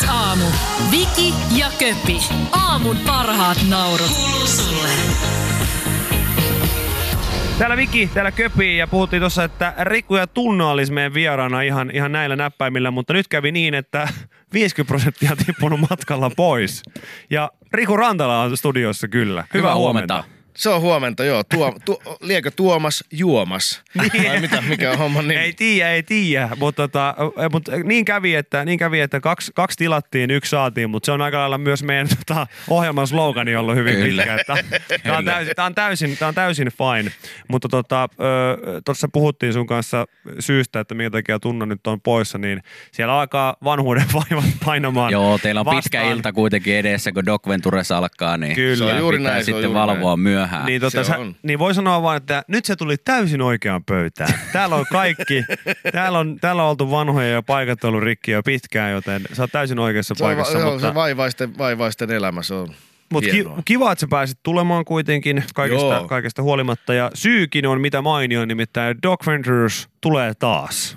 X-aamu. Viki ja Köpi. Aamun parhaat naurut. Kuuluu sulle. Täällä Viki, täällä Köpi ja puhuttiin tuossa, että Riku ja Tunna olisi meidän vieraana ihan, ihan näillä näppäimillä, mutta nyt kävi niin, että 50 prosenttia on tippunut matkalla pois. Ja Riku Rantala on studiossa kyllä. Hyvää, Hyvää huomenta. huomenta. Se on huomenta, joo. Tuo, tu, liekö Tuomas juomas? Vai mitä, mikä on homman nimi? Ei tiedä, ei tiedä, mutta, tota, äh, mutta niin kävi, että, niin kävi, että kaksi, kaksi tilattiin, yksi saatiin, mutta se on aika lailla myös meidän tota, ohjelman slogani ollut hyvin Kyllä. pitkä. Että, tämä, on täysin, tämä, on täysin, tämä on täysin fine, mutta tuossa tota, puhuttiin sun kanssa syystä, että minkä takia Tunna nyt on poissa, niin siellä alkaa vanhuuden vaivat painamaan Joo, teillä on pitkä vastaan. ilta kuitenkin edessä, kun Doc Ventures alkaa, niin Kyllä. Se on juuri pitää näin, se on sitten juuri valvoa näin. myöhään. Niin, tota, Se sä, on. niin voi sanoa vaan, että nyt se tuli täysin oikeaan pöytään. Täällä on kaikki, täällä on, täällä on oltu vanhoja ja paikat on ollut rikki jo pitkään, joten sä oot täysin oikeassa Se on, paikassa. joo, mutta se vaivaisten, vaivaisten elämä, se on mutta ki, kiva, että sä pääsit tulemaan kuitenkin kaikesta, Joo. kaikesta huolimatta. Ja syykin on mitä mainio, nimittäin Doc Ventures tulee taas.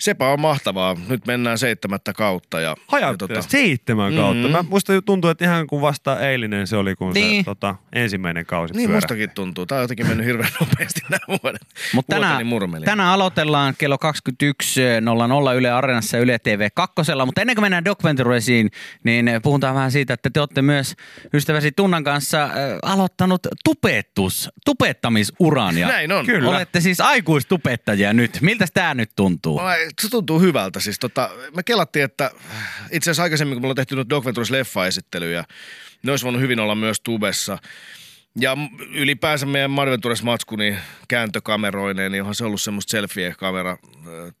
Sepä on mahtavaa. Nyt mennään seitsemättä kautta. Ja, ja Hajattele tota, seitsemän kautta. Mhm. Mä musta tuntuu, että ihan kuin vasta eilinen se oli, kun Niin. se tota, ensimmäinen kausi Niin pyörähti. mustakin tuntuu. Tämä on jotenkin mennyt hirveän nopeasti nämä vuodet. Mutta tänään, tänään aloitellaan kello 21.00 Yle Areenassa ja Yle TV 2. Mutta ennen kuin mennään Doc Venturesiin, niin puhutaan vähän siitä, että te olette myös ystäväsi Tunnan kanssa äh, aloittanut tupettus, tupettamisuran. Ja Näin on. Kyllä. Olette siis aikuistupettajia nyt. Miltä tämä nyt tuntuu? Se tuntuu hyvältä. Siis tota, me kelattiin, että itse asiassa aikaisemmin, kun me ollaan tehty nyt Doc Ventures leffa-esittelyjä, ne olisi voinut hyvin olla myös tubessa. Ja ylipäänsä meidän Madventures matsku, niin kääntökameroineen, niin onhan se ollut semmoista selfie-kamera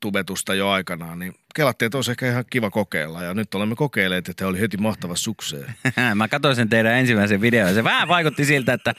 tubetusta jo aikanaan, niin kelattiin, että olisi ehkä ihan kiva kokeilla. Ja nyt olemme kokeilleet, että oli heti mahtava sukseen. Mä katsoin sen teidän ensimmäisen videon ja se vähän vaikutti siltä, että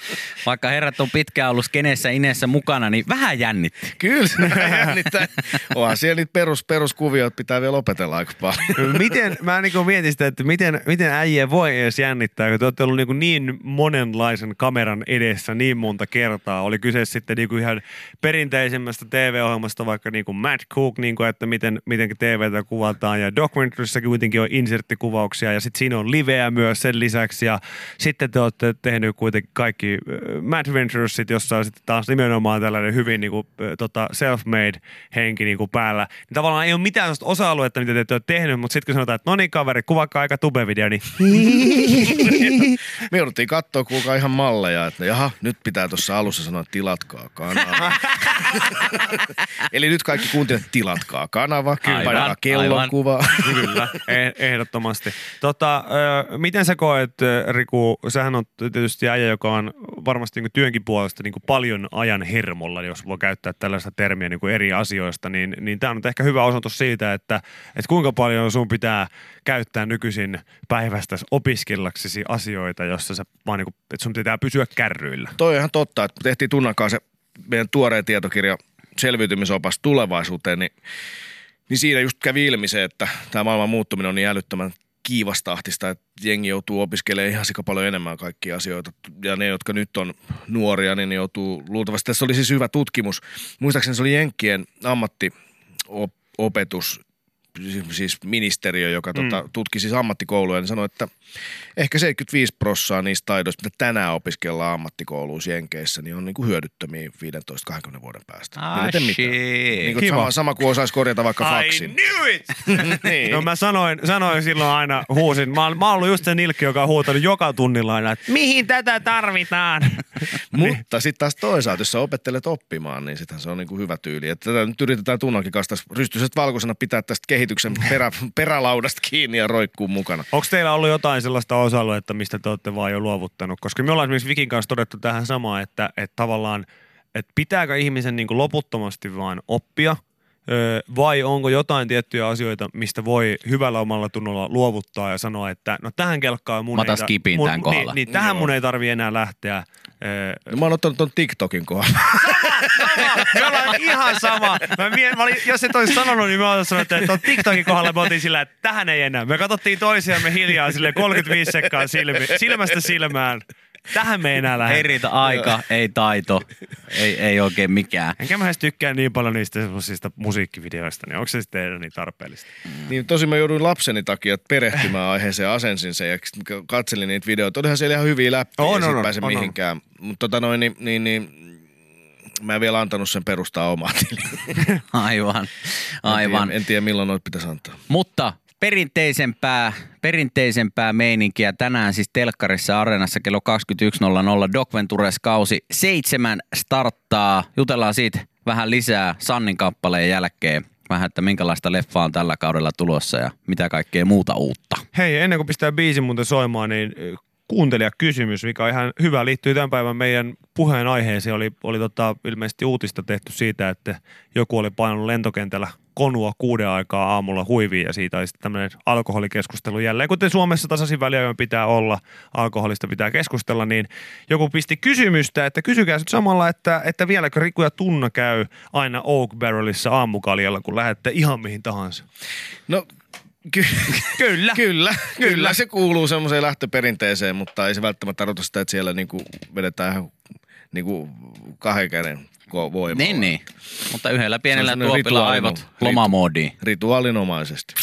vaikka herrat on pitkään ollut skeneessä inessä mukana, niin vähän jännitti. Kyllä se vähän jännittää. Onhan siellä niitä perus, peruskuvioita pitää vielä opetella aika paljon. miten, mä niin mietin sitä, että miten, miten äijä voi edes jännittää, kun te olette ollut niin, niin monenlaisen kameran edessä niin monta kertaa. Oli kyse sitten niin ihan perinteisemmästä TV-ohjelmasta, vaikka niin kuin Matt Cook, niin kuin, että miten, miten TVtä kuvataan. Ja Documentaryssa kuitenkin on inserttikuvauksia ja sitten siinä on liveä myös sen lisäksi. Ja sitten te olette tehnyt kuitenkin kaikki äh, Matt Venturesit, jossa on sitten taas nimenomaan tällainen hyvin niin kuin, äh, tota self-made henki niin kuin päällä. Niin tavallaan ei ole mitään sellaista osa-aluetta, mitä te ette ole tehnyt, mutta sitten kun sanotaan, että no niin kaveri, kuvaakaa aika tube-video, niin Me jouduttiin katsoa kuulkaa ihan malleja, että jaha, nyt pitää tuossa alussa sanoa tilatkaa kanava. Eli nyt kaikki kuuntelijat tilatkaa kanava, Aivan, painakaa kellonkuva. Kyllä, eh- ehdottomasti. Tota, miten sä koet, Riku, sähän on tietysti äijä, joka on varmasti niin työnkin puolesta niin paljon ajan hermolla, jos voi käyttää tällaista termiä niin kuin eri asioista, niin, niin tämä on ehkä hyvä osoitus siitä, että, että kuinka paljon sun pitää käyttää nykyisin päivästä opiskellaksesi asioita, jossa sä vaan niin kuin, että sun pitää pysyä kärryillä. Toi on ihan totta, että tehtiin Tunnakaan se meidän tuoreen tietokirja selviytymisopas tulevaisuuteen, niin, niin siinä just kävi ilmi se, että tämä maailman muuttuminen on niin älyttömän kiivastahtista, että jengi joutuu opiskelemaan ihan sika paljon enemmän kaikkia asioita. Ja ne, jotka nyt on nuoria, niin ne joutuu luultavasti. Tässä oli siis hyvä tutkimus. Muistaakseni se oli Jenkkien ammattiopetus, siis ministeriö, joka mm. tota, tutki siis ammattikouluja, niin sanoi, että ehkä 75 prossaa niistä taidoista, mitä tänään opiskellaan ammattikouluissa Jenkeissä, niin on niinku hyödyttömiä 15-20 vuoden päästä. Ah, tee mitään. Niin kuin sama, sama kuin osaisi korjata vaikka faksin. knew it! niin. No mä sanoin, sanoin silloin aina, huusin. Mä, mä oon ollut just se nilkki, joka on huutanut joka tunnilla aina, että mihin tätä tarvitaan? Mutta sitten taas toisaalta, jos sä opettelet oppimaan, niin sitähän se on niinku hyvä tyyli. Että tätä nyt yritetään tunnankin kanssa rystyset valkoisena pitää tästä kehityksen perä, perälaudasta kiinni ja roikkuu mukana. Onko teillä ollut jotain sellaista osa-aluetta, mistä te olette vaan jo luovuttanut? Koska me ollaan esimerkiksi Vikin kanssa todettu tähän samaan, että, että tavallaan, että pitääkö ihmisen niin kuin loputtomasti vaan oppia, vai onko jotain tiettyjä asioita, mistä voi hyvällä omalla tunnolla luovuttaa ja sanoa, että no tähän kelkkaan mun Mä otan ei ta- mun, tämän kohdalla. Niin, niin tähän Joo. mun ei tarvi enää lähteä. No, mä oon ottanut ton TikTokin kohdalla. me ollaan ihan sama. Mä mien, mä olin, jos et olisi sanonut, niin mä olisin sanonut, että on TikTokin kohdalla me oltiin sillä, että tähän ei enää. Me katsottiin toisiamme hiljaa sille 35 sekkaa silmi, silmästä silmään. Tähän me ei enää lähde. Ei riitä aika, ei taito, ei, ei oikein mikään. Enkä mä edes tykkää niin paljon niistä semmoisista musiikkivideoista, niin onko se sitten teidän niin tarpeellista? Niin tosi mä jouduin lapseni takia perehtymään aiheeseen ja asensin sen ja katselin niitä videoita. Olihan siellä ihan hyviä läppiä, On, ei on, pääse on, mihinkään. Mutta tota noin, niin, niin, niin, mä en vielä antanut sen perustaa omaa. Aivan, aivan. En tiedä, en tiedä milloin noita pitäisi antaa. Mutta perinteisempää, perinteisempää meininkiä tänään siis Telkkarissa Areenassa kello 21.00 Doc Ventures kausi seitsemän starttaa. Jutellaan siitä vähän lisää Sannin kappaleen jälkeen. Vähän, että minkälaista leffaa on tällä kaudella tulossa ja mitä kaikkea muuta uutta. Hei, ennen kuin pistää biisin muuten soimaan, niin ö, kuuntelijakysymys, mikä on ihan hyvä, liittyy tämän päivän meidän puheen aiheeseen. Oli, oli tota, ilmeisesti uutista tehty siitä, että joku oli painanut lentokentällä konua kuuden aikaa aamulla huiviin ja siitä sitten tämmöinen alkoholikeskustelu jälleen. Kuten Suomessa tasaisin väliajoin pitää olla, alkoholista pitää keskustella, niin joku pisti kysymystä, että kysykää nyt samalla, että, että vieläkö Riku ja Tunna käy aina Oak Barrelissa aamukaljalla, kun lähdette ihan mihin tahansa. No ky- kyllä. kyllä, kyllä. se kuuluu semmoiseen lähtöperinteeseen, mutta ei se välttämättä tarkoita sitä, että siellä niinku vedetään niinku kahden käden ko- voimalla. Niin, niin. Mutta yhdellä pienellä tuopilla rituaalinen- aivot lomamoodiin. Rituaalinomaisesti.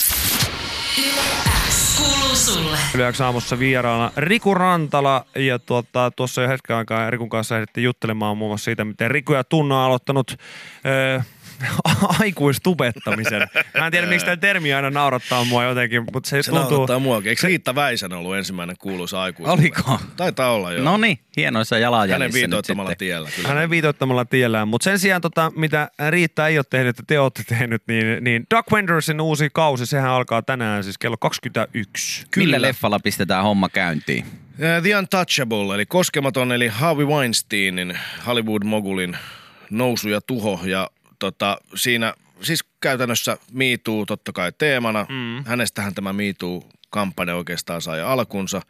Yleensä aamussa vieraana Riku Rantala ja tuota, tuossa jo hetken aikaa Rikun kanssa ehdittiin juttelemaan muun muassa siitä, miten Riku ja Tunna on aloittanut öö, aikuistubettamisen. Mä en tiedä, miksi tämä termi aina naurattaa mua jotenkin, mutta se, Se tuntuu... naurattaa muakin. Eikö Riitta Väisän ollut ensimmäinen kuuluisa aikuisuus? Oliko? Taitaa olla jo. No niin, hienoissa jalanjäljissä Hänen viitoittamalla tiellä. Kyllä. Hänen viitoittamalla tiellään. Mutta sen sijaan, tota, mitä Riitta ei ole tehnyt, että te olette tehnyt, niin, niin Doug Wendersin uusi kausi, sehän alkaa tänään siis kello 21. Millä leffalla pistetään homma käyntiin? The Untouchable, eli koskematon, eli Harvey Weinsteinin, Hollywood-mogulin nousu ja tuho. Ja tota, siinä siis käytännössä miituu totta kai teemana. Mm. Hänestähän tämä miituu kampanja oikeastaan sai alkunsa.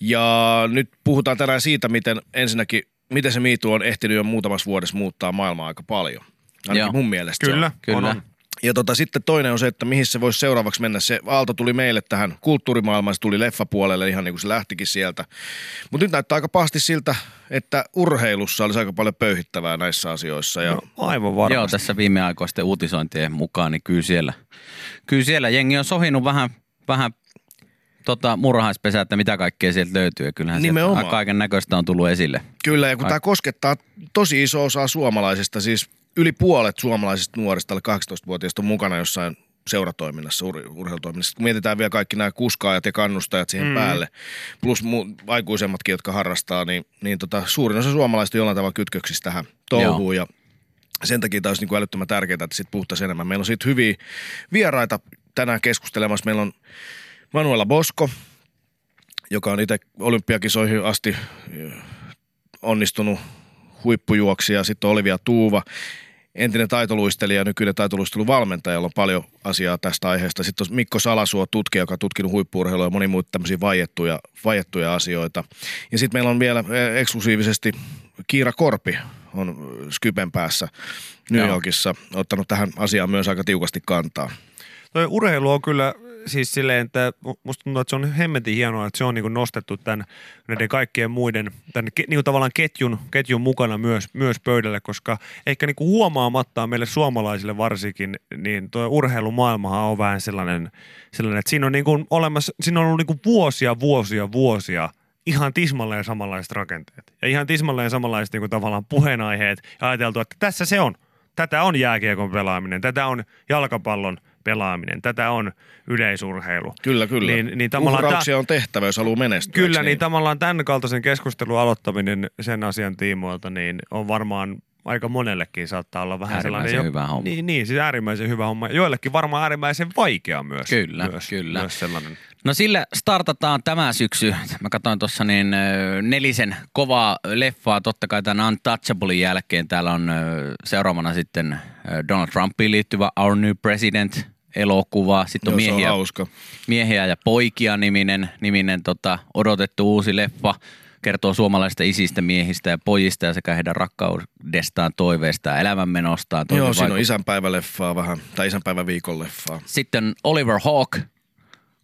Ja nyt puhutaan tänään siitä, miten ensinnäkin, miten se miituu on ehtinyt jo muutamassa vuodessa muuttaa maailmaa aika paljon. Ainakin Joo. mun mielestä. se on. Kyllä, Kyllä. On, on. Ja tota, sitten toinen on se, että mihin se voisi seuraavaksi mennä. Se aalto tuli meille tähän kulttuurimaailmaan, se tuli leffapuolelle ihan niin kuin se lähtikin sieltä. Mutta nyt näyttää aika pahasti siltä, että urheilussa olisi aika paljon pöyhittävää näissä asioissa. Ja No, aivan varmasti. Joo, tässä viime aikoisten uutisointien mukaan, niin kyllä siellä, kyllä siellä jengi on sohinut vähän, vähän tota, murhaispesää, että mitä kaikkea sieltä löytyy. Ja kyllähän Nimenomaan. sieltä kaiken näköistä on tullut esille. Kyllä, ja kun Ai- tämä koskettaa tosi iso osaa suomalaisista, siis yli puolet suomalaisista nuorista, alle 18-vuotiaista on mukana jossain seuratoiminnassa, ur- urheilutoiminnassa. Kun mietitään vielä kaikki nämä kuskaajat ja kannustajat siihen mm. päälle, plus mu- aikuisemmatkin, jotka harrastaa, niin, niin tota, suurin osa suomalaisista jollain tavalla kytköksissä tähän touhuun. Ja sen takia tämä olisi niin kuin älyttömän tärkeää, että sitten puhuttaisiin enemmän. Meillä on siitä hyviä vieraita tänään keskustelemassa. Meillä on Manuela Bosko, joka on itse olympiakisoihin asti onnistunut huippujuoksija. Sitten Olivia Tuuva, entinen taitoluistelija ja nykyinen taitoluisteluvalmentaja, jolla on paljon asiaa tästä aiheesta. Sitten on Mikko Salasuo, tutkija, joka on tutkinut huippuurheilua ja moni muita tämmöisiä vaiettuja, vaiettuja asioita. Ja sitten meillä on vielä eh, eksklusiivisesti Kiira Korpi, on Skypen päässä New Joo. Yorkissa, ottanut tähän asiaan myös aika tiukasti kantaa. Toi urheilu on kyllä siis silleen, että musta tuntuu, että se on hemmetin hienoa, että se on niin nostettu tämän, näiden kaikkien muiden, tämän niin tavallaan ketjun, ketjun mukana myös, myös pöydälle, koska ehkä niin huomaamattaan meille suomalaisille varsinkin, niin tuo urheilumaailmahan on vähän sellainen, sellainen että siinä on niin kuin olemassa, siinä on ollut niin kuin vuosia, vuosia, vuosia ihan tismalleen samanlaiset rakenteet ja ihan tismalleen samanlaiset niin kuin tavallaan puheenaiheet ja ajateltu, että tässä se on. Tätä on jääkiekon pelaaminen, tätä on jalkapallon pelaaminen, tätä on yleisurheilu. Kyllä, kyllä. Niin, niin tavallaan Uhrauksia on tehtävä, jos haluaa menestyä. Kyllä, eikö niin tavallaan tämän kaltaisen keskustelun aloittaminen sen asian tiimoilta, niin on varmaan aika monellekin saattaa olla vähän Äärimmäisen sellainen... hyvä homma. Niin, niin, siis äärimmäisen hyvä homma. Joillekin varmaan äärimmäisen vaikea myös. Kyllä, myös, kyllä. Myös sellainen. No sillä startataan tämä syksy. Mä katsoin tuossa niin nelisen kovaa leffaa. Totta kai tämän Untouchablein jälkeen täällä on seuraavana sitten Donald Trumpiin liittyvä Our New President elokuva. Sitten on Joo, se on miehiä, hauska. miehiä ja poikia niminen, niminen tota, odotettu uusi leffa. Kertoo suomalaisista isistä, miehistä ja pojista ja sekä heidän rakkaudestaan, toiveistaan, elämänmenostaan. Joo, siinä on isänpäiväleffaa vähän, tai isänpäiväviikon leffaa. Sitten Oliver Hawk,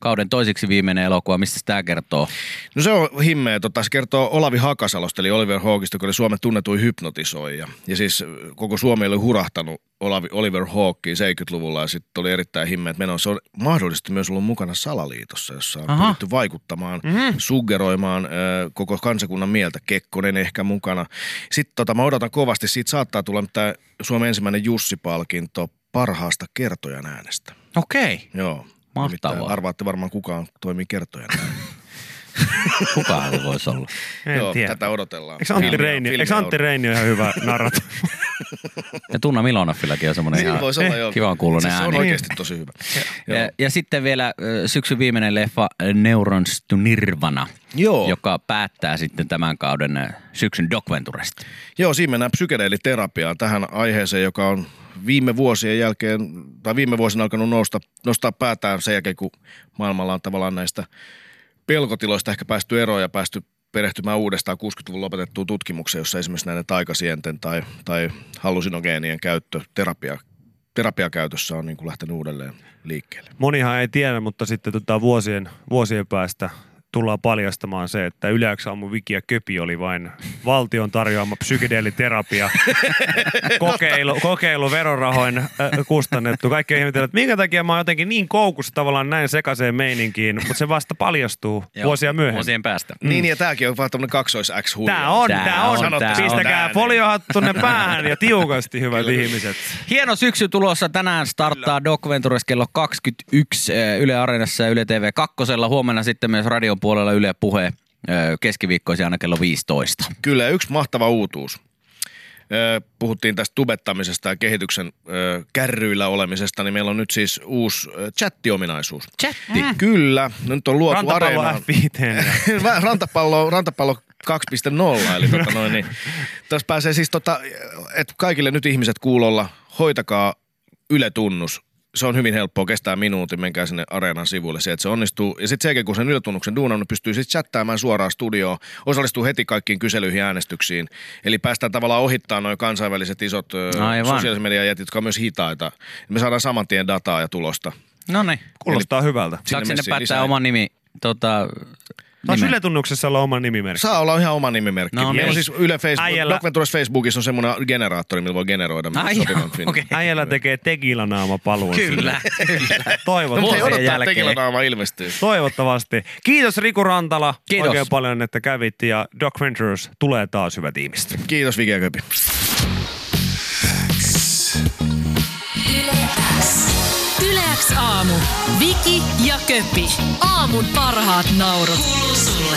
kauden toisiksi viimeinen elokuva. Mistä tämä kertoo? No se on himmeä. Tota, se kertoo Olavi Hakasalosta, eli Oliver Hawkista, joka oli Suomen tunnetuin hypnotisoija. Ja siis koko Suomi oli hurahtanut Olavi, Oliver Hawkiin 70-luvulla ja sitten oli erittäin himmeät meno. Se on mahdollisesti myös ollut mukana salaliitossa, jossa on Aha. pyritty vaikuttamaan, mm-hmm. suggeroimaan ö, koko kansakunnan mieltä. Kekkonen ehkä mukana. Sitten tota, mä odotan kovasti, siitä saattaa tulla tämä Suomen ensimmäinen Jussi-palkinto parhaasta kertojan äänestä. Okei. Joo. Mahtavaa. Nimittäin Arvaatte varmaan kukaan toimii kertojana. Kukahan se voisi olla? En Joo, tiedä. tätä odotellaan. Eikö Antti Reini, eikö Antti on. Reini ole ihan hyvä narrat? Ja Tunna Milonoffillakin on semmoinen Niin ihan voisi olla, joo. kivan kuulunen Siis Se on ääni. oikeasti tosi hyvä. Ja, ja sitten vielä syksyn viimeinen leffa Neurons to Nirvana, Joo. joka päättää sitten tämän kauden syksyn Docventuresta. Joo, siinä mennään psykedeeliterapiaan tähän aiheeseen, joka on viime vuosien jälkeen, tai viime vuosina alkanut nousta, nostaa päätään sen jälkeen, kun maailmalla on tavallaan näistä pelkotiloista ehkä päästy eroon ja päästy perehtymään uudestaan 60-luvun lopetettuun tutkimukseen, jossa esimerkiksi näiden taikasienten tai, tai hallusinogeenien käyttö terapia, terapiakäytössä on niin kuin lähtenyt uudelleen liikkeelle. Monihan ei tiedä, mutta sitten tota vuosien, vuosien päästä tullaan paljastamaan se, että Yleäks aamu Viki ja Köpi oli vain valtion tarjoama psykedeeliterapia, kokeilu, kokeilu verorahoin äh, kustannettu. Kaikki ihmetellään, että minkä takia mä oon jotenkin niin koukussa tavallaan näin sekaiseen meininkiin, mutta se vasta paljastuu Joo, vuosia myöhemmin. Vuosien päästä. Mm. Niin, ja tämäkin on vaan tämmöinen kaksois x Tää on, Tää tää, on. on, tää on. Pistäkää ääneen. foliohattunne päähän ja tiukasti, hyvät ihmiset. Hieno syksy tulossa. Tänään starttaa Doc Ventures kello 21 ö, Yle Areenassa ja Yle TV 2. Huomenna sitten myös radion puolella Yle Puhe keskiviikkoisin aina kello 15. Kyllä, yksi mahtava uutuus. Puhuttiin tästä tubettamisesta ja kehityksen kärryillä olemisesta, niin meillä on nyt siis uusi chattiominaisuus. Chatti. Kyllä, nyt on luotu Rantapallo areenaan. F5. Vähän rantapallo, rantapallo 2.0, eli tota noin, niin, tässä pääsee siis tota, että kaikille nyt ihmiset kuulolla, hoitakaa Yle Tunnus. Se on hyvin helppoa, kestää minuutin, menkää sinne Areenan sivuille se, että se onnistuu. Ja sitten sen jälkeen, kun sen Yle-tunnuksen duunannut, pystyy sitten chattaamaan suoraan studioon, osallistuu heti kaikkiin kyselyihin ja äänestyksiin. Eli päästään tavallaan ohittaa noin kansainväliset isot Aivan. sosiaalisen median jätit, jotka on myös hitaita. Me saadaan saman tien dataa ja tulosta. No niin. Kuulostaa hyvältä. Saako sinne päättää lisää. oman nimi? Tota, Taisi nimen? Yletunnuksessa olla oma nimimerkki. Saa olla ihan oma nimimerkki. No No, Meillä on niin. siis Yle Facebook, Äijällä- Doc Ventures Facebookissa on semmoinen generaattori, millä voi generoida Ai sopivan okei. Äijällä tekee tekilanaama paluun. Kyllä, kyllä. Toivottavasti. Että jälkeen. tekilanaama ilmestyy. Toivottavasti. Kiitos Riku Rantala Kiitos. oikein paljon, että kävit ja Doc Ventures tulee taas hyvät ihmiset. Kiitos Viki Köpi. Yleäks aamu. Viki ja Köpi. Aamun parhaat naurut. Kuuluu sulle.